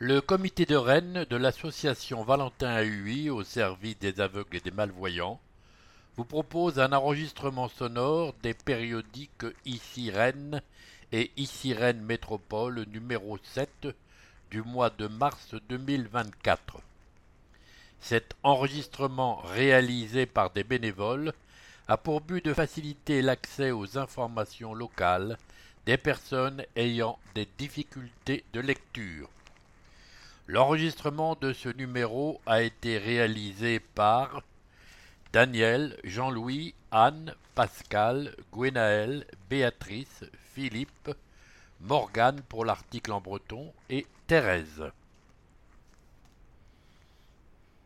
Le comité de Rennes de l'association Valentin AUI au service des aveugles et des malvoyants vous propose un enregistrement sonore des périodiques Ici Rennes et Ici Rennes Métropole numéro 7 du mois de mars 2024. Cet enregistrement réalisé par des bénévoles a pour but de faciliter l'accès aux informations locales des personnes ayant des difficultés de lecture. L'enregistrement de ce numéro a été réalisé par Daniel, Jean-Louis, Anne, Pascal, Gwenaël, Béatrice, Philippe, Morgane pour l'article en breton et Thérèse.